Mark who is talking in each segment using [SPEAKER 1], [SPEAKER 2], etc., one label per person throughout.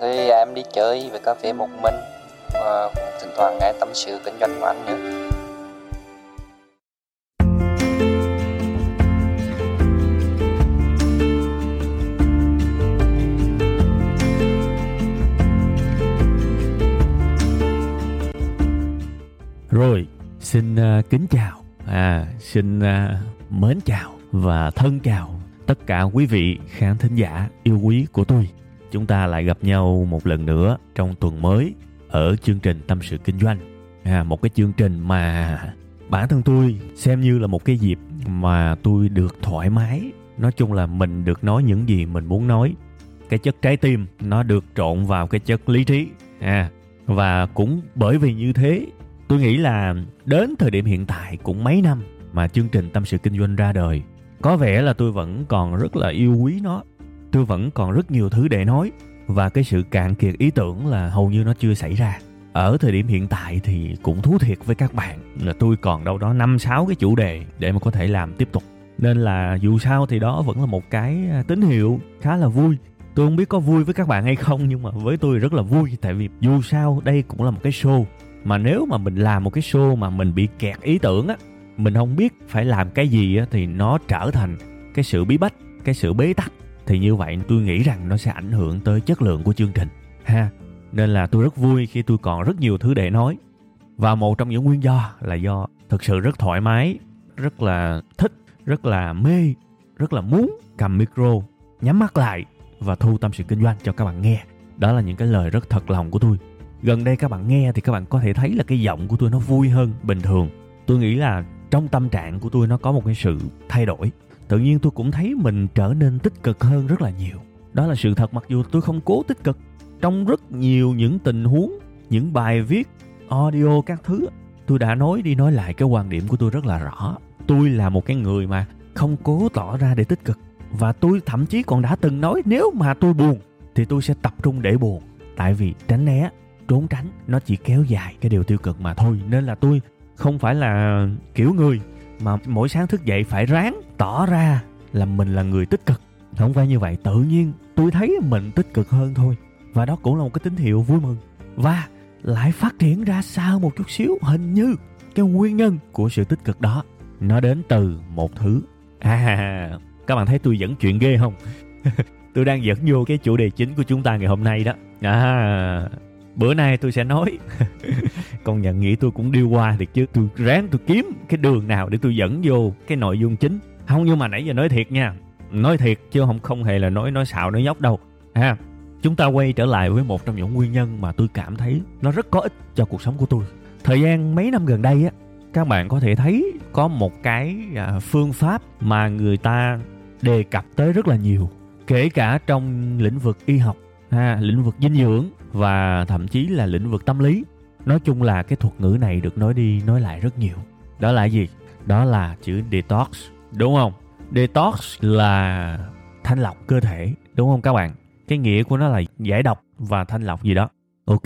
[SPEAKER 1] Thì em đi chơi về cà phê một mình và cũng thỉnh thoảng nghe tâm sự kinh doanh của anh nữa.
[SPEAKER 2] Rồi, xin uh, kính chào, à, xin uh, mến chào và thân chào tất cả quý vị khán thính giả yêu quý của tôi. Chúng ta lại gặp nhau một lần nữa trong tuần mới ở chương trình Tâm sự Kinh doanh. À, một cái chương trình mà bản thân tôi xem như là một cái dịp mà tôi được thoải mái. Nói chung là mình được nói những gì mình muốn nói. Cái chất trái tim nó được trộn vào cái chất lý trí. À, và cũng bởi vì như thế tôi nghĩ là đến thời điểm hiện tại cũng mấy năm mà chương trình tâm sự kinh doanh ra đời có vẻ là tôi vẫn còn rất là yêu quý nó tôi vẫn còn rất nhiều thứ để nói. Và cái sự cạn kiệt ý tưởng là hầu như nó chưa xảy ra. Ở thời điểm hiện tại thì cũng thú thiệt với các bạn là tôi còn đâu đó năm, sáu cái chủ đề để mà có thể làm tiếp tục. Nên là dù sao thì đó vẫn là một cái à, tín hiệu khá là vui. Tôi không biết có vui với các bạn hay không, nhưng mà với tôi rất là vui. Tại vì dù sao đây cũng là một cái show. Mà nếu mà mình làm một cái show mà mình bị kẹt ý tưởng á, mình không biết phải làm cái gì á thì nó trở thành cái sự bí bách, cái sự bế tắc thì như vậy tôi nghĩ rằng nó sẽ ảnh hưởng tới chất lượng của chương trình. Ha, nên là tôi rất vui khi tôi còn rất nhiều thứ để nói. Và một trong những nguyên do là do thực sự rất thoải mái, rất là thích, rất là mê, rất là muốn cầm micro, nhắm mắt lại và thu tâm sự kinh doanh cho các bạn nghe. Đó là những cái lời rất thật lòng của tôi. Gần đây các bạn nghe thì các bạn có thể thấy là cái giọng của tôi nó vui hơn bình thường. Tôi nghĩ là trong tâm trạng của tôi nó có một cái sự thay đổi tự nhiên tôi cũng thấy mình trở nên tích cực hơn rất là nhiều. Đó là sự thật, mặc dù tôi không cố tích cực. Trong rất nhiều những tình huống, những bài viết, audio, các thứ, tôi đã nói đi nói lại cái quan điểm của tôi rất là rõ. Tôi là một cái người mà không cố tỏ ra để tích cực. Và tôi thậm chí còn đã từng nói nếu mà tôi buồn, thì tôi sẽ tập trung để buồn. Tại vì tránh né, trốn tránh, nó chỉ kéo dài cái điều tiêu cực mà thôi. Nên là tôi không phải là kiểu người mà mỗi sáng thức dậy phải ráng tỏ ra là mình là người tích cực. Không phải như vậy, tự nhiên tôi thấy mình tích cực hơn thôi. Và đó cũng là một cái tín hiệu vui mừng. Và lại phát triển ra sau một chút xíu, hình như cái nguyên nhân của sự tích cực đó, nó đến từ một thứ. À các bạn thấy tôi dẫn chuyện ghê không? Tôi đang dẫn vô cái chủ đề chính của chúng ta ngày hôm nay đó. À bữa nay tôi sẽ nói. công nhận nghĩ tôi cũng đi qua thiệt chứ. Tôi ráng tôi kiếm cái đường nào để tôi dẫn vô cái nội dung chính. Không, nhưng mà nãy giờ nói thiệt nha. Nói thiệt chứ không không hề là nói nói xạo, nói nhóc đâu. Ha, chúng ta quay trở lại với một trong những nguyên nhân mà tôi cảm thấy nó rất có ích cho cuộc sống của tôi. Thời gian mấy năm gần đây á, các bạn có thể thấy có một cái à, phương pháp mà người ta đề cập tới rất là nhiều, kể cả trong lĩnh vực y học, ha, lĩnh vực dinh dưỡng và thậm chí là lĩnh vực tâm lý nói chung là cái thuật ngữ này được nói đi, nói lại rất nhiều. Đó là gì? Đó là chữ detox, đúng không? Detox là thanh lọc cơ thể, đúng không các bạn? Cái nghĩa của nó là giải độc và thanh lọc gì đó. Ok.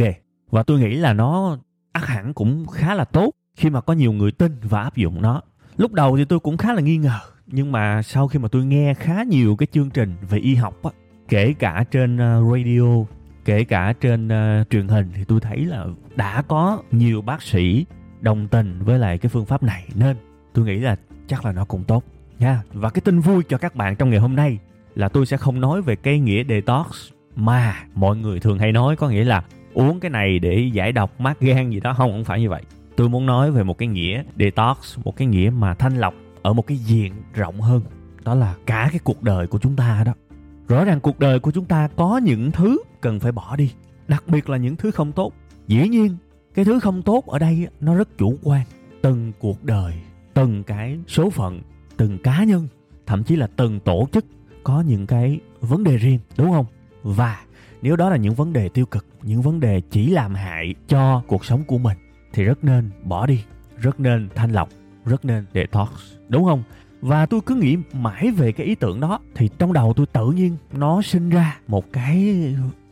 [SPEAKER 2] Và tôi nghĩ là nó ắt hẳn cũng khá là tốt khi mà có nhiều người tin và áp dụng nó. Lúc đầu thì tôi cũng khá là nghi ngờ, nhưng mà sau khi mà tôi nghe khá nhiều cái chương trình về y học á, kể cả trên ờ, radio kể cả trên uh, truyền hình thì tôi thấy là đã có nhiều bác sĩ đồng tình với lại cái phương pháp này nên tôi nghĩ là chắc là nó cũng tốt nha. Và cái tin vui cho các bạn trong ngày hôm nay là tôi sẽ không nói về cái nghĩa detox mà mọi người thường hay nói có nghĩa là uống cái này để giải độc mát gan gì đó. Không không phải như vậy. Tôi muốn nói về một cái nghĩa detox một cái nghĩa mà thanh lọc ở một cái diện rộng hơn đó là cả cái cuộc đời của chúng ta đó. Rõ ràng cuộc đời của chúng ta có những thứ cần phải bỏ đi. Đặc biệt là những thứ không tốt. Dĩ nhiên, cái thứ không tốt ở đây nó rất chủ quan. Từng cuộc đời, từng cái số phận, từng cá nhân, thậm chí là từng tổ chức có những cái vấn đề riêng, đúng không? Và nếu đó là những vấn đề tiêu cực, những vấn đề chỉ làm hại cho cuộc sống của mình, thì rất nên bỏ đi, rất nên thanh lọc, rất nên detox, đúng không? Và tôi cứ nghĩ mãi về cái ý tưởng đó, thì trong đầu tôi tự nhiên nó sinh ra một cái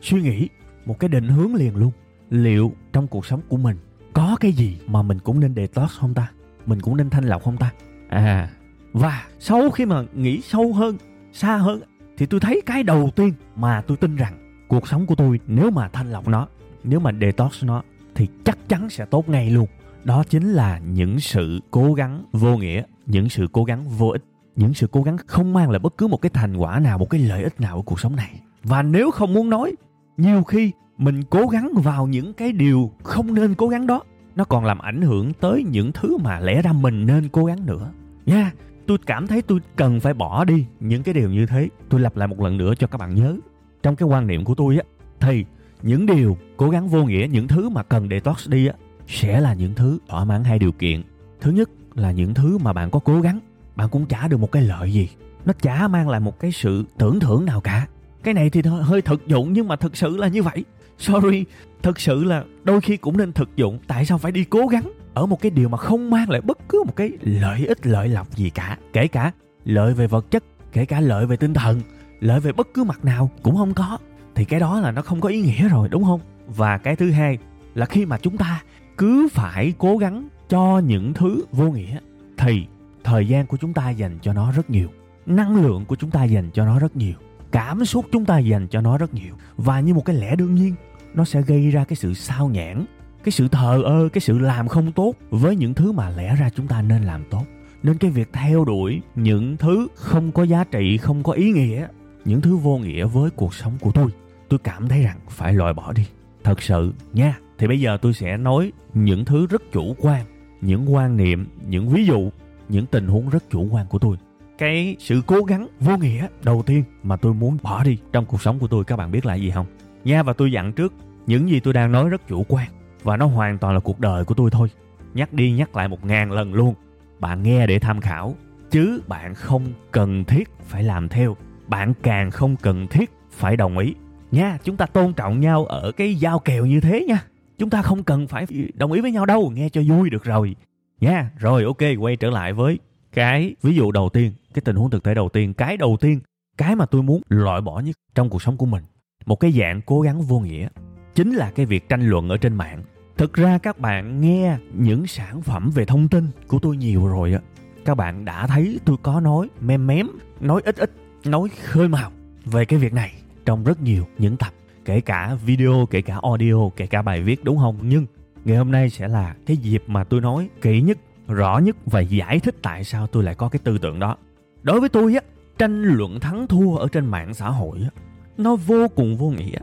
[SPEAKER 2] suy nghĩ, một cái định hướng liền luôn. Liệu trong cuộc sống của mình có cái gì mà mình cũng nên detox không ta? Mình cũng nên thanh lọc không ta? À và sau khi mà nghĩ sâu hơn, xa hơn, thì tôi thấy cái đầu tiên mà tôi tin rằng cuộc sống của tôi nếu mà thanh lọc nó, nếu mà detox nó thì chắc chắn sẽ tốt ngay luôn. Đó chính là những sự cố gắng vô nghĩa, những sự cố gắng vô ích, những sự cố gắng không mang lại bất cứ một cái thành quả nào, một cái lợi ích nào ở cuộc sống này. Và nếu không muốn nói nhiều khi mình cố gắng vào những cái điều không nên cố gắng đó nó còn làm ảnh hưởng tới những thứ mà lẽ ra mình nên cố gắng nữa. Nha yeah, tôi cảm thấy tôi cần phải bỏ đi những cái điều như thế. Tôi lặp lại một lần nữa cho các bạn nhớ. Trong cái quan niệm của tôi á thì những điều cố gắng vô nghĩa những thứ mà cần detox đi á sẽ là những thứ thỏa mãn hai điều kiện. Thứ nhất là những thứ mà bạn có cố gắng bạn cũng trả được một cái lợi gì. Nó chả mang lại một cái sự tưởng thưởng nào cả cái này thì hơi thực dụng nhưng mà thực sự là như vậy. Sorry, thực sự là đôi khi cũng nên thực dụng. Tại sao phải đi cố gắng ở một cái điều mà không mang lại bất cứ một cái lợi ích, lợi lộc gì cả? Kể cả lợi về vật chất, kể cả lợi về tinh thần, lợi về bất cứ mặt nào cũng không có. Thì cái đó là nó không có ý nghĩa rồi, đúng không? Và cái thứ hai là khi mà chúng ta cứ phải cố gắng cho những thứ vô nghĩa, thì thời gian của chúng ta dành cho nó rất nhiều, năng lượng của chúng ta dành cho nó rất nhiều cảm xúc chúng ta dành cho nó rất nhiều. Và như một cái lẽ đương nhiên, nó sẽ gây ra cái sự sao nhãn cái sự thờ ơ, cái sự làm không tốt với những thứ mà lẽ ra chúng ta nên làm tốt. Nên cái việc theo đuổi những thứ không có giá trị, không có ý nghĩa, những thứ vô nghĩa với cuộc sống của tôi tôi cảm thấy rằng phải loại bỏ đi. Thật sự nha, thì bây giờ tôi sẽ nói những thứ rất chủ quan, những quan niệm, những ví dụ, những tình huống rất chủ quan của tôi cái sự cố gắng vô nghĩa đầu tiên mà tôi muốn bỏ đi trong cuộc sống của tôi, các bạn biết là gì không? Nha, và tôi dặn trước, những gì tôi đang nói rất chủ quan và nó hoàn toàn là cuộc đời của tôi thôi. Nhắc đi nhắc lại một ngàn lần luôn, bạn nghe để tham khảo, chứ bạn không cần thiết phải làm theo, bạn càng không cần thiết phải đồng ý. Nha, chúng ta tôn trọng nhau ở cái giao kèo như thế nha. Chúng ta không cần phải đồng ý với nhau đâu, nghe cho vui được rồi. Nha, rồi, ok, quay trở lại với cái ví dụ đầu tiên cái tình huống thực tế đầu tiên, cái đầu tiên, cái mà tôi muốn loại bỏ nhất trong cuộc sống của mình. Một cái dạng cố gắng vô nghĩa chính là cái việc tranh luận ở trên mạng. Thực ra các bạn nghe những sản phẩm về thông tin của tôi nhiều rồi á, các bạn đã thấy tôi có nói mem mém, nói ít ít, nói khơi mào về cái việc này trong rất nhiều những tập, kể cả video, kể cả audio, kể cả bài viết, đúng không? Nhưng ngày hôm nay sẽ là cái dịp mà tôi nói kỹ nhất, rõ nhất và giải thích tại sao tôi lại có cái tư tưởng đó đối với tôi á, tranh luận thắng thua ở trên mạng xã hội á, nó vô cùng vô nghĩa.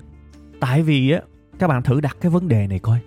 [SPEAKER 2] Tại vì á, các bạn thử đặt cái vấn đề này coi.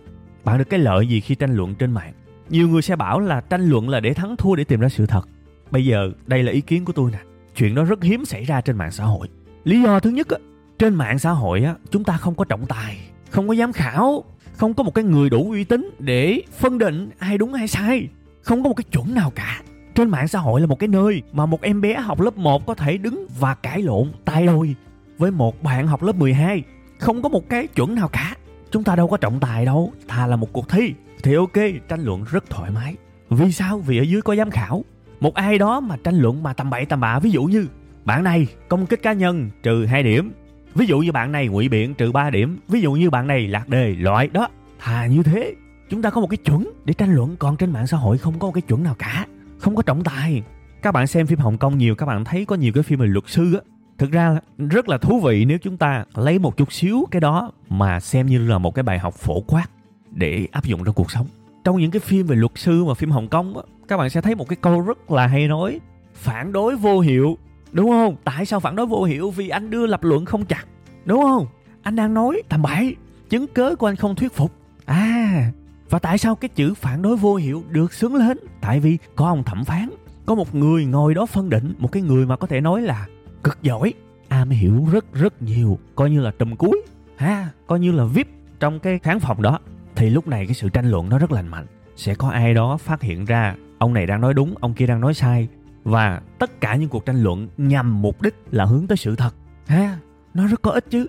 [SPEAKER 2] Bạn được cái lợi gì khi tranh luận trên mạng? Nhiều người sẽ bảo là tranh luận là để thắng thua để tìm ra sự thật. Bây giờ, đây là ý kiến của tôi nè. Chuyện đó rất hiếm xảy ra trên mạng xã hội. Lý do thứ nhất á, trên mạng xã hội á, chúng ta không có trọng tài, không có giám khảo, không có một cái người đủ uy tín để phân định ai đúng ai sai, không có một cái chuẩn nào cả trên mạng xã hội là một cái nơi mà một em bé học lớp 1 có thể đứng và cãi lộn tay đôi với một bạn học lớp 12 không có một cái chuẩn nào cả. Chúng ta đâu có trọng tài đâu. Thà là một cuộc thi. Thì ok, tranh luận rất thoải mái. Vì sao? Vì ở dưới có giám khảo. Một ai đó mà tranh luận mà tầm bậy tầm bạ, ví dụ như, bạn này công kích cá nhân trừ 2 điểm. Ví dụ như bạn này ngụy biện trừ 3 điểm. Ví dụ như bạn này lạc đề loại, đó. Thà như thế. Chúng ta có một cái chuẩn để tranh luận, còn trên mạng xã hội không có một cái chuẩn nào cả không có trọng tài. Các bạn xem phim hồng kông nhiều, các bạn thấy có nhiều cái phim về luật sư á. Thực ra rất là thú vị nếu chúng ta lấy một chút xíu cái đó mà xem như là một cái bài học phổ quát để áp dụng trong cuộc sống. Trong những cái phim về luật sư mà phim hồng kông á, các bạn sẽ thấy một cái câu rất là hay nói, phản đối vô hiệu. Đúng không? Tại sao phản đối vô hiệu? Vì anh đưa lập luận không chặt. Đúng không? Anh đang nói tầm bậy chứng cớ của anh không thuyết phục. À và tại sao cái chữ phản đối vô hiệu được sướng lên? Tại vì có ông thẩm phán, có một người ngồi đó phân định, một cái người mà có thể nói là cực giỏi. Am hiểu rất rất nhiều, coi như là trùm cuối. Ha, coi như là vip trong cái khán phòng đó. Thì lúc này cái sự tranh luận nó rất lành mạnh. Sẽ có ai đó phát hiện ra ông này đang nói đúng, ông kia đang nói sai. Và tất cả những cuộc tranh luận nhằm mục đích là hướng tới sự thật. Ha, nó rất có ích chứ.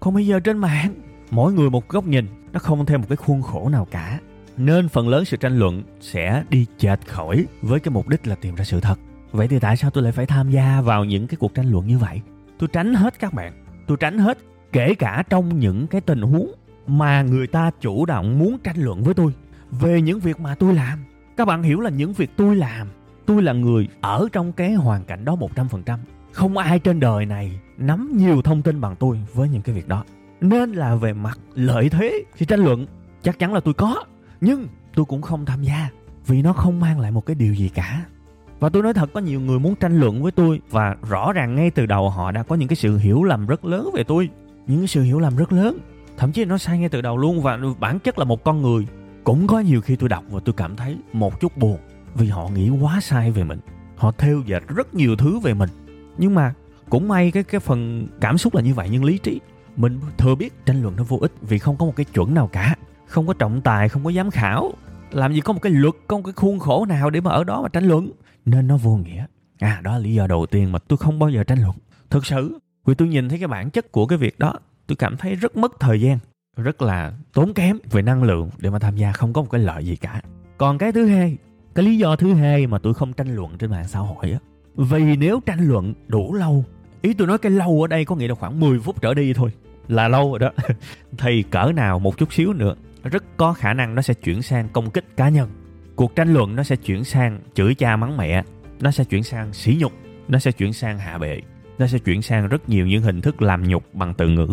[SPEAKER 2] Còn bây giờ trên mạng, mỗi người một góc nhìn nó không thêm một cái khuôn khổ nào cả. Nên phần lớn sự tranh luận sẽ đi chệch khỏi với cái mục đích là tìm ra sự thật. Vậy thì tại sao tôi lại phải tham gia vào những cái cuộc tranh luận như vậy? Tôi tránh hết các bạn. Tôi tránh hết kể cả trong những cái tình huống mà người ta chủ động muốn tranh luận với tôi. Về những việc mà tôi làm. Các bạn hiểu là những việc tôi làm, tôi là người ở trong cái hoàn cảnh đó 100%. Không ai trên đời này nắm nhiều thông tin bằng tôi với những cái việc đó. Nên là về mặt lợi thế khi tranh luận chắc chắn là tôi có. Nhưng tôi cũng không tham gia vì nó không mang lại một cái điều gì cả. Và tôi nói thật, có nhiều người muốn tranh luận với tôi và rõ ràng ngay từ đầu họ đã có những cái sự hiểu lầm rất lớn về tôi. Những cái sự hiểu lầm rất lớn. Thậm chí nó sai ngay từ đầu luôn và bản chất là một con người. Cũng có nhiều khi tôi đọc và tôi cảm thấy một chút buồn vì họ nghĩ quá sai về mình họ theo dệt rất nhiều thứ về mình nhưng mà cũng may cái cái phần cảm xúc là như vậy, nhưng lý trí mình thừa biết tranh luận nó vô ích vì không có một cái chuẩn nào cả. Không có trọng tài, không có giám khảo. Làm gì có một cái luật, có một cái khuôn khổ nào để mà ở đó mà tranh luận? Nên nó vô nghĩa. À đó là lý do đầu tiên mà tôi không bao giờ tranh luận. Thực sự, vì tôi nhìn thấy cái bản chất của cái việc đó, tôi cảm thấy rất mất thời gian, rất là tốn kém về năng lượng để mà tham gia, không có một cái lợi gì cả. Còn cái thứ hai, cái lý do thứ hai mà tôi không tranh luận trên mạng xã hội á, vì nếu tranh luận đủ lâu, ý tôi nói cái lâu ở đây có nghĩa là khoảng 10 phút trở đi thôi là lâu rồi đó. Thì cỡ nào một chút xíu nữa, rất có khả năng nó sẽ chuyển sang công kích cá nhân. Cuộc tranh luận nó sẽ chuyển sang chửi cha mắng mẹ, nó sẽ chuyển sang sỉ nhục, nó sẽ chuyển sang hạ bệ, nó sẽ chuyển sang rất nhiều những hình thức làm nhục bằng từ ngữ.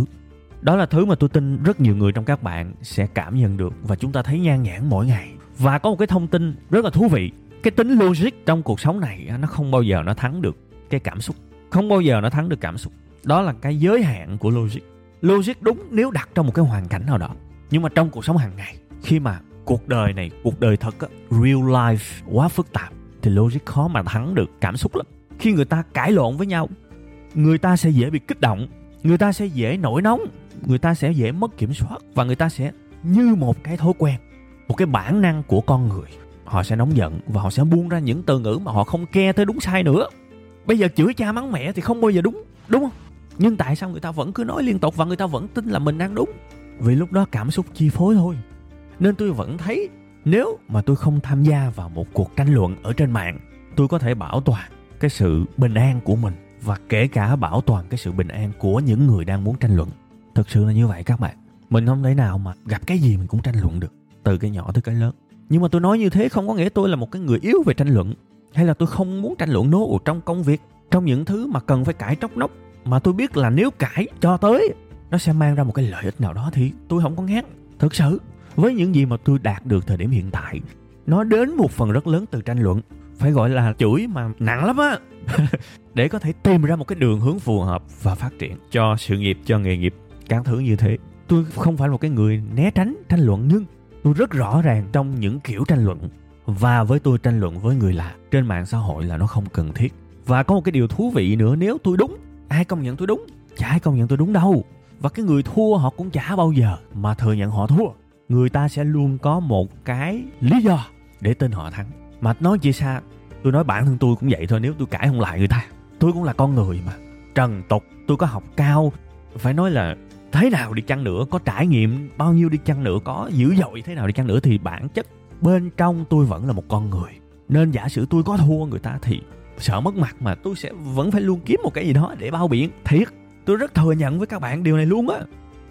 [SPEAKER 2] Đó là thứ mà tôi tin rất nhiều người trong các bạn sẽ cảm nhận được và chúng ta thấy nhan nhản mỗi ngày. Và có một cái thông tin rất là thú vị, cái tính logic trong cuộc sống này nó không bao giờ nó thắng được cái cảm xúc. Không bao giờ nó thắng được cảm xúc. Đó là cái giới hạn của logic logic đúng nếu đặt trong một cái hoàn cảnh nào đó. Nhưng mà trong cuộc sống hàng ngày khi mà cuộc đời này cuộc đời thật á, real life quá phức tạp thì logic khó mà thắng được cảm xúc lắm. Khi người ta cãi lộn với nhau người ta sẽ dễ bị kích động người ta sẽ dễ nổi nóng người ta sẽ dễ mất kiểm soát và người ta sẽ như một cái thói quen một cái bản năng của con người. Họ sẽ nóng giận và họ sẽ buông ra những từ ngữ mà họ không ke tới đúng sai nữa. Bây giờ chửi cha mắng mẹ thì không bao giờ đúng đúng không? Nhưng tại sao người ta vẫn cứ nói liên tục và người ta vẫn tin là mình đang đúng? Vì lúc đó cảm xúc chi phối thôi. Nên tôi vẫn thấy nếu mà tôi không tham gia vào một cuộc tranh luận ở trên mạng, tôi có thể bảo toàn cái sự bình an của mình và kể cả bảo toàn cái sự bình an của những người đang muốn tranh luận. Thực sự là như vậy các bạn. Mình không thể nào mà gặp cái gì mình cũng tranh luận được, từ cái nhỏ tới cái lớn. Nhưng mà tôi nói như thế không có nghĩa tôi là một cái người yếu về tranh luận, hay là tôi không muốn tranh luận nô trong công việc, trong những thứ mà cần phải cãi tróc nóc mà tôi biết là nếu cãi cho tới, nó sẽ mang ra một cái lợi ích nào đó thì tôi không có ngán. Thực sự, với những gì mà tôi đạt được thời điểm hiện tại, nó đến một phần rất lớn từ tranh luận. Phải gọi là chửi mà nặng lắm á. Để có thể tìm ra một cái đường hướng phù hợp và phát triển cho sự nghiệp, cho nghề nghiệp các thứ như thế. Tôi không phải là một cái người né tránh tranh luận, nhưng tôi rất rõ ràng trong những kiểu tranh luận. Và với tôi, tranh luận với người lạ trên mạng xã hội là nó không cần thiết. Và có một cái điều thú vị nữa, nếu tôi đúng ai công nhận tôi đúng? Chả ai công nhận tôi đúng đâu. Và cái người thua họ cũng chả bao giờ mà thừa nhận họ thua. Người ta sẽ luôn có một cái lý do để tin họ thắng. Mà nói chia xa, tôi nói bản thân tôi cũng vậy thôi, nếu tôi cãi không lại người ta. Tôi cũng là con người mà. Trần tục, tôi có học cao. Phải nói là thế nào đi chăng nữa, có trải nghiệm bao nhiêu đi chăng nữa, có dữ dội thế nào đi chăng nữa thì bản chất bên trong tôi vẫn là một con người. Nên giả sử tôi có thua người ta thì sợ mất mặt mà tôi sẽ vẫn phải luôn kiếm một cái gì đó để bao biện. Thiệt, tôi rất thừa nhận với các bạn điều này luôn á.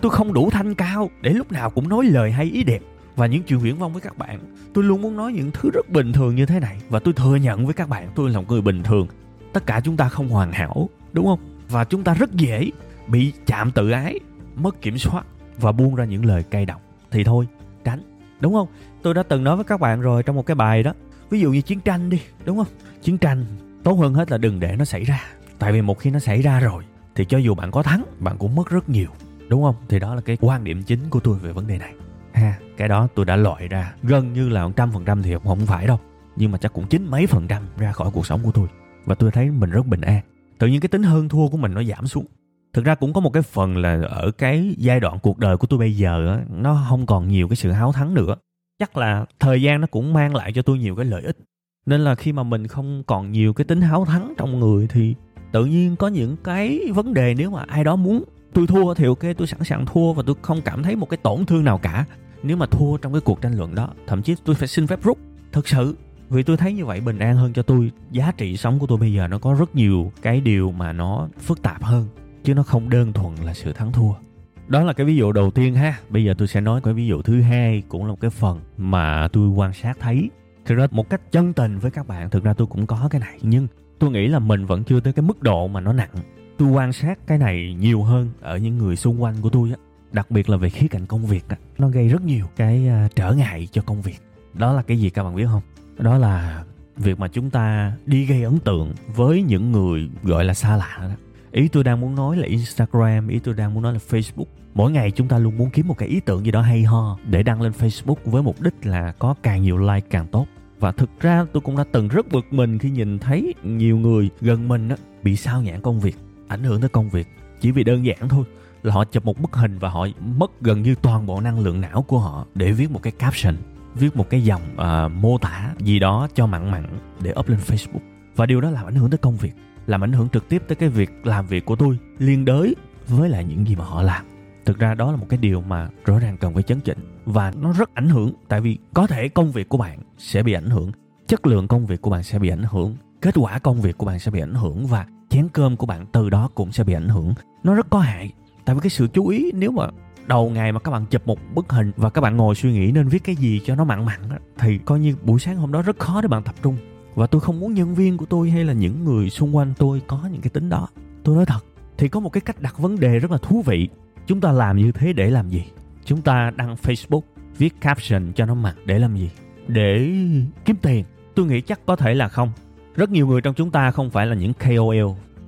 [SPEAKER 2] Tôi không đủ thanh cao để lúc nào cũng nói lời hay ý đẹp. Và những chuyện viễn vông với các bạn, tôi luôn muốn nói những thứ rất bình thường như thế này. Và tôi thừa nhận với các bạn, tôi là một người bình thường. Tất cả chúng ta không hoàn hảo, đúng không? Và chúng ta rất dễ bị chạm tự ái, mất kiểm soát và buông ra những lời cay độc. Thì thôi, tránh, đúng không? Tôi đã từng nói với các bạn rồi trong một cái bài đó. Ví dụ như chiến tranh đi, đúng không? Chiến tranh tốt hơn hết là đừng để nó xảy ra. Tại vì một khi nó xảy ra rồi thì cho dù bạn có thắng bạn cũng mất rất nhiều. Đúng không? Thì đó là cái quan điểm chính của tôi về vấn đề này. Ha cái đó tôi đã loại ra gần như là một trăm phần trăm thì không phải đâu. Nhưng mà chắc cũng chín mấy phần trăm ra khỏi cuộc sống của tôi. Và tôi thấy mình rất bình an. Tự nhiên cái tính hơn thua của mình nó giảm xuống. Thực ra cũng có một cái phần là ở cái giai đoạn cuộc đời của tôi bây giờ á, nó không còn nhiều cái sự háo thắng nữa. Chắc là thời gian nó cũng mang lại cho tôi nhiều cái lợi ích nên là khi mà mình không còn nhiều cái tính háo thắng trong người thì tự nhiên có những cái vấn đề nếu mà ai đó muốn tôi thua thì ok, tôi sẵn sàng thua và tôi không cảm thấy một cái tổn thương nào cả. Nếu mà thua trong cái cuộc tranh luận đó, thậm chí tôi phải xin phép rút. Thực sự, vì tôi thấy như vậy bình an hơn cho tôi. Giá trị sống của tôi bây giờ nó có rất nhiều cái điều mà nó phức tạp hơn, chứ nó không đơn thuần là sự thắng thua. Đó là cái ví dụ đầu tiên ha. Bây giờ tôi sẽ nói cái ví dụ thứ hai cũng là một cái phần mà tôi quan sát thấy thực ra một cách chân tình với các bạn, thực ra tôi cũng có cái này. Nhưng tôi nghĩ là mình vẫn chưa tới cái mức độ mà nó nặng. Tôi quan sát cái này nhiều hơn ở những người xung quanh của tôi á. Đặc biệt là về khía cạnh công việc á. Nó gây rất nhiều cái à, trở ngại cho công việc. Đó là cái gì các bạn biết không? Đó là việc mà chúng ta đi gây ấn tượng với những người gọi là xa lạ đó. Ý tôi đang muốn nói là instagram, ý tôi đang muốn nói là facebook. Mỗi ngày chúng ta luôn muốn kiếm một cái ý tưởng gì đó hay ho để đăng lên facebook với mục đích là có càng nhiều like càng tốt và thực ra tôi cũng đã từng rất bực mình khi nhìn thấy nhiều người gần mình á, bị sao nhãn công việc ảnh hưởng tới công việc. Chỉ vì đơn giản thôi là họ chụp một bức hình và họ mất gần như toàn bộ năng lượng não của họ để viết một cái caption viết một cái dòng uh, mô tả gì đó cho mặn mặn để up lên facebook. Và điều đó làm ảnh hưởng tới công việc làm ảnh hưởng trực tiếp tới cái việc làm việc của tôi liên đới với lại những gì mà họ làm. Thực ra đó là một cái điều mà rõ ràng cần phải chấn chỉnh và nó rất ảnh hưởng, tại vì có thể công việc của bạn sẽ bị ảnh hưởng, chất lượng công việc của bạn sẽ bị ảnh hưởng, kết quả công việc của bạn sẽ bị ảnh hưởng và chén cơm của bạn từ đó cũng sẽ bị ảnh hưởng. Nó rất có hại, tại vì cái sự chú ý nếu mà đầu ngày mà các bạn chụp một bức hình và các bạn ngồi suy nghĩ nên viết cái gì cho nó mặn mặn thì coi như buổi sáng hôm đó rất khó để bạn tập trung. Và tôi không muốn nhân viên của tôi hay là những người xung quanh tôi có những cái tính đó. Tôi nói thật, thì có một cái cách đặt vấn đề rất là thú vị. Chúng ta làm như thế để làm gì? Chúng ta đăng facebook, viết caption cho nó mặt để làm gì? Để kiếm tiền. Tôi nghĩ chắc có thể là không. Rất nhiều người trong chúng ta không phải là những kol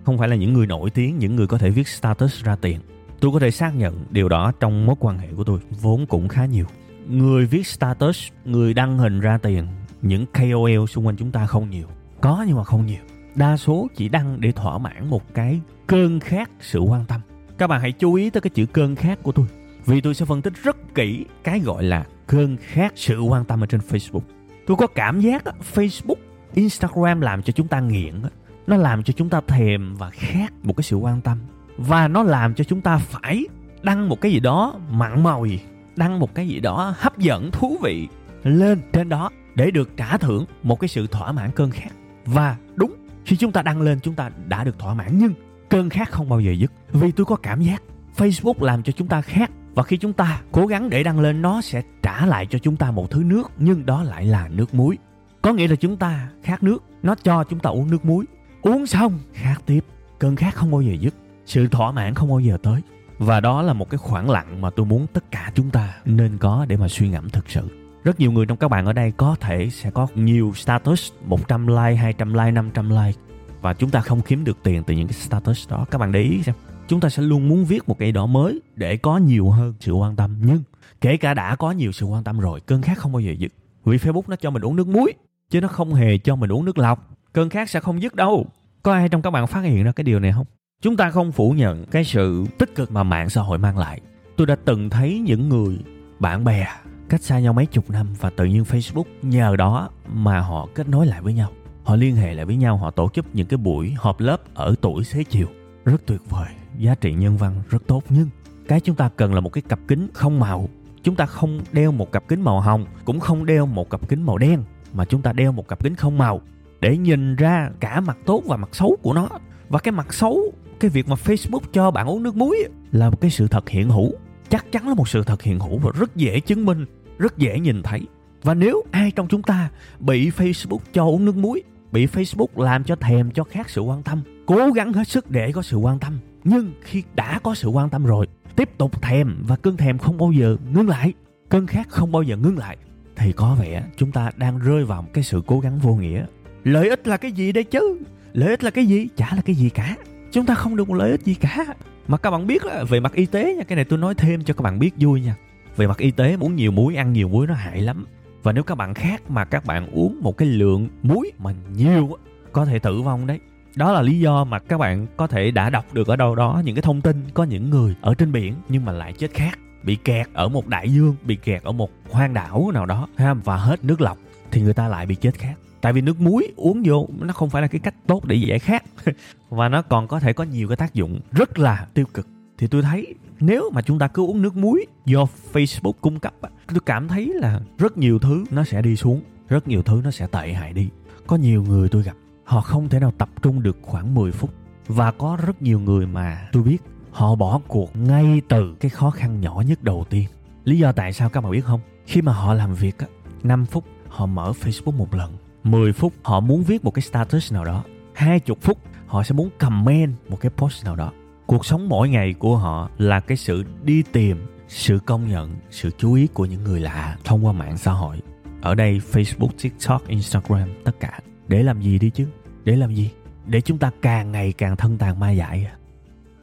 [SPEAKER 2] không phải là những người nổi tiếng, những người có thể viết status ra tiền. Tôi có thể xác nhận điều đó trong mối quan hệ của tôi, vốn cũng khá nhiều. Người viết status, người đăng hình ra tiền, những KOL xung quanh chúng ta không nhiều. Có nhưng mà không nhiều. Đa số chỉ đăng để thỏa mãn một cái cơn khát sự quan tâm. Các bạn hãy chú ý tới cái chữ cơn khát của tôi vì tôi sẽ phân tích rất kỹ cái gọi là cơn khát sự quan tâm ở trên Facebook. Tôi có cảm giác Facebook, Instagram làm cho chúng ta nghiện nó làm cho chúng ta thèm và khát một cái sự quan tâm. Và nó làm cho chúng ta phải đăng một cái gì đó mặn mòi, đăng một cái gì đó hấp dẫn, thú vị lên trên đó để được trả thưởng một cái sự thỏa mãn cơn khát và đúng, khi chúng ta đăng lên, chúng ta đã được thỏa mãn. Nhưng cơn khát không bao giờ dứt. Vì tôi có cảm giác facebook làm cho chúng ta khát và khi chúng ta cố gắng để đăng lên nó sẽ trả lại cho chúng ta một thứ nước nhưng đó lại là nước muối. Có nghĩa là chúng ta khát nước nó cho chúng ta uống nước muối. Uống xong khát tiếp. Cơn khát không bao giờ dứt. Sự thỏa mãn không bao giờ tới. Và đó là một cái khoảng lặng mà tôi muốn tất cả chúng ta nên có để mà suy ngẫm thực sự. Rất nhiều người trong các bạn ở đây có thể sẽ có nhiều status 100 like, 200 like, 500 like. Và chúng ta không kiếm được tiền từ những cái status đó. Các bạn để ý xem. Chúng ta sẽ luôn muốn viết một cái đó mới để có nhiều hơn sự quan tâm. Nhưng kể cả đã có nhiều sự quan tâm rồi, cơn khát không bao giờ dứt. Vì Facebook nó cho mình uống nước muối, chứ nó không hề cho mình uống nước lọc. Cơn khát sẽ không dứt đâu. Có ai trong các bạn phát hiện ra cái điều này không? Chúng ta không phủ nhận cái sự tích cực mà mạng xã hội mang lại. Tôi đã từng thấy những người bạn bè cách xa nhau mấy chục năm và tự nhiên Facebook nhờ đó mà họ kết nối lại với nhau. Họ liên hệ lại với nhau, họ tổ chức những cái buổi họp lớp ở tuổi xế chiều. Rất tuyệt vời, giá trị nhân văn rất tốt nhưng cái chúng ta cần là một cái cặp kính không màu. Chúng ta không đeo một cặp kính màu hồng, cũng không đeo một cặp kính màu đen mà chúng ta đeo một cặp kính không màu để nhìn ra cả mặt tốt và mặt xấu của nó. Và cái mặt xấu, cái việc mà Facebook cho bạn uống nước muối là một cái sự thật hiện hữu chắc chắn là một sự thật hiện hữu và rất dễ chứng minh rất dễ nhìn thấy và nếu ai trong chúng ta bị facebook cho uống nước muối bị facebook làm cho thèm cho khác sự quan tâm cố gắng hết sức để có sự quan tâm nhưng khi đã có sự quan tâm rồi, tiếp tục thèm và cơn thèm không bao giờ ngưng lại cơn khát không bao giờ ngưng lại, thì có vẻ chúng ta đang rơi vào một cái sự cố gắng vô nghĩa. Lợi ích là cái gì đây chứ? Lợi ích là cái gì? Chả là cái gì cả. Chúng ta không được một lợi ích gì cả. Mà các bạn biết là về mặt y tế nha, cái này tôi nói thêm cho các bạn biết vui nha. Về mặt y tế uống nhiều muối, ăn nhiều muối nó hại lắm. Và nếu các bạn khác mà các bạn uống một cái lượng muối mà nhiều có thể tử vong đấy đó là lý do mà các bạn có thể đã đọc được ở đâu đó những cái thông tin có những người ở trên biển nhưng mà lại chết khác bị kẹt ở một đại dương bị kẹt ở một hoang đảo nào đó ha và hết nước lọc thì người ta lại bị chết khác. Tại vì nước muối uống vô nó không phải là cái cách tốt để giải khát. Và nó còn có thể có nhiều cái tác dụng rất là tiêu cực. Thì tôi thấy nếu mà chúng ta cứ uống nước muối do Facebook cung cấp tôi cảm thấy là rất nhiều thứ nó sẽ đi xuống, rất nhiều thứ nó sẽ tệ hại đi. Có nhiều người tôi gặp, họ không thể nào tập trung được khoảng 10 phút. Và có rất nhiều người mà tôi biết họ bỏ cuộc ngay từ cái khó khăn nhỏ nhất đầu tiên. Lý do tại sao các bạn biết không? Khi mà họ làm việc á, 5 phút họ mở Facebook một lần, 10 phút họ muốn viết một cái status nào đó, 20 phút họ sẽ muốn comment một cái post nào đó. Cuộc sống mỗi ngày của họ là cái sự đi tìm sự công nhận sự chú ý của những người lạ thông qua mạng xã hội. Ở đây facebook tiktok instagram tất cả để làm gì đi chứ? Để làm gì? Để chúng ta càng ngày càng thân tàn ma dại à.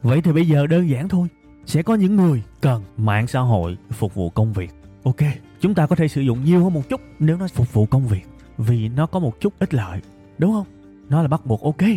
[SPEAKER 2] vậy thì bây giờ đơn giản thôi. Sẽ có những người cần mạng xã hội phục vụ công việc. Ok, chúng ta có thể sử dụng nhiều hơn một chút nếu nó phục vụ công việc. Vì nó có một chút ích lợi, đúng không? Nó là bắt buộc, ok.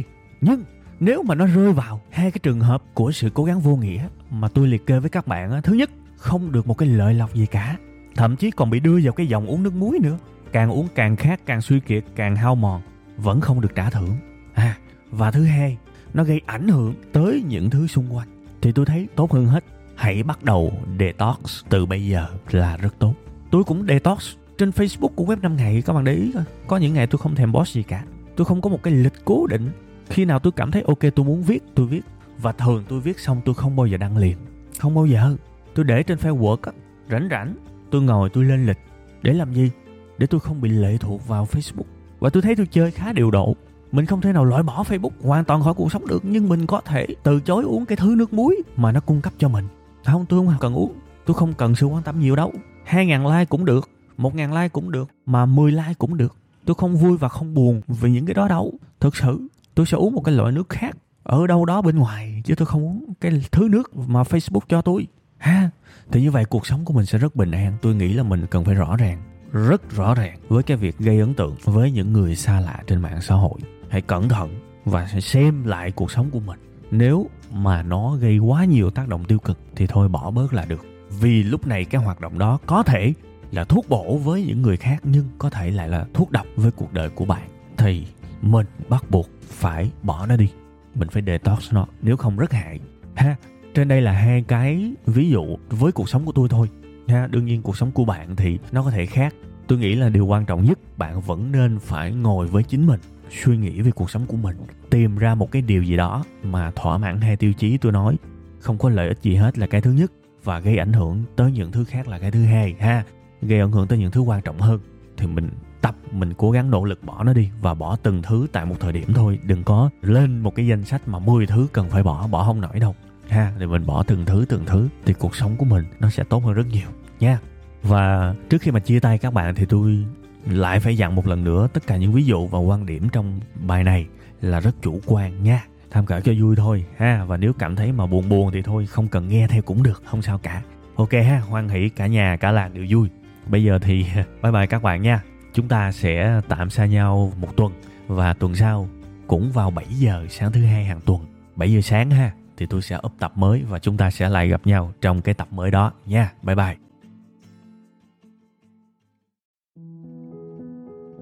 [SPEAKER 2] Nhưng nếu mà nó rơi vào hai cái trường hợp của sự cố gắng vô nghĩa mà tôi liệt kê với các bạn thứ nhất, không được một cái lợi lộc gì cả. Thậm chí còn bị đưa vào cái dòng uống nước muối nữa. Càng uống càng khát, càng suy kiệt, càng hao mòn vẫn không được trả thưởng. À và thứ hai, nó gây ảnh hưởng tới những thứ xung quanh. Thì tôi thấy tốt hơn hết, hãy bắt đầu detox từ bây giờ là rất tốt. Tôi cũng detox trên facebook của web 5 ngày, các bạn để ý coi. Có những ngày tôi không thèm post gì cả. Tôi không có một cái lịch cố định. Khi nào tôi cảm thấy ok, tôi muốn viết, tôi viết. Và thường tôi viết xong tôi không bao giờ đăng liền. Không bao giờ. Tôi để trên Facebook á, rảnh rảnh, tôi ngồi tôi lên lịch. Để làm gì? Để tôi không bị lệ thuộc vào facebook và tôi thấy tôi chơi khá điều độ. Mình không thể nào loại bỏ facebook, hoàn toàn khỏi cuộc sống được, nhưng mình có thể từ chối uống cái thứ nước muối mà nó cung cấp cho mình. À, không, tôi không cần uống. Tôi không cần sự quan tâm nhiều đâu. 2.000 like cũng được 1.000 like cũng được, mà 10 like cũng được. Tôi không vui và không buồn vì những cái đó đâu. Thực sự, tôi sẽ uống một cái loại nước khác ở đâu đó bên ngoài, chứ tôi không uống cái thứ nước mà Facebook cho tôi. Ha, thì như vậy cuộc sống của mình sẽ rất bình an. Tôi nghĩ là mình cần phải rõ ràng rất rõ ràng với cái việc gây ấn tượng với những người xa lạ trên mạng xã hội. Hãy cẩn thận và hãy xem lại cuộc sống của mình. Nếu mà nó gây quá nhiều tác động tiêu cực thì thôi bỏ bớt là được. Vì lúc này cái hoạt động đó có thể là thuốc bổ với những người khác nhưng có thể lại là thuốc độc với cuộc đời của bạn. Thì mình bắt buộc phải bỏ nó đi. Mình phải detox nó, nếu không rất hại. Ha, trên đây là hai cái ví dụ với cuộc sống của tôi thôi ha, đương nhiên cuộc sống của bạn thì nó có thể khác. Tôi nghĩ là điều quan trọng nhất, bạn vẫn nên phải ngồi với chính mình, suy nghĩ về cuộc sống của mình, tìm ra một cái điều gì đó mà thỏa mãn hai tiêu chí tôi nói. Không có lợi ích gì hết là cái thứ nhất, và gây ảnh hưởng tới những thứ khác là cái thứ hai, ha. Gây ảnh hưởng tới những thứ quan trọng hơn, thì mình tập, mình cố gắng nỗ lực bỏ nó đi, và bỏ từng thứ tại một thời điểm thôi. Đừng có lên một cái danh sách mà 10 thứ cần phải bỏ bỏ không nổi đâu, ha. Thì mình bỏ từng thứ từng thứ, thì cuộc sống của mình nó sẽ tốt hơn rất nhiều nha. Và trước khi mà chia tay các bạn thì tôi lại phải dặn một lần nữa tất cả những ví dụ và quan điểm trong bài này là rất chủ quan nha. Tham khảo cho vui thôi, ha. Và nếu cảm thấy mà buồn buồn thì thôi, không cần nghe theo cũng được, không sao cả. Ok ha, hoan hỷ cả nhà, cả làng đều vui. Bây giờ thì bye bye các bạn nha. Chúng ta sẽ tạm xa nhau một tuần và tuần sau cũng vào 7 giờ sáng thứ hai hàng tuần. 7 giờ sáng ha, thì tôi sẽ up tập mới và chúng ta sẽ lại gặp nhau trong cái tập mới đó nha. Bye bye.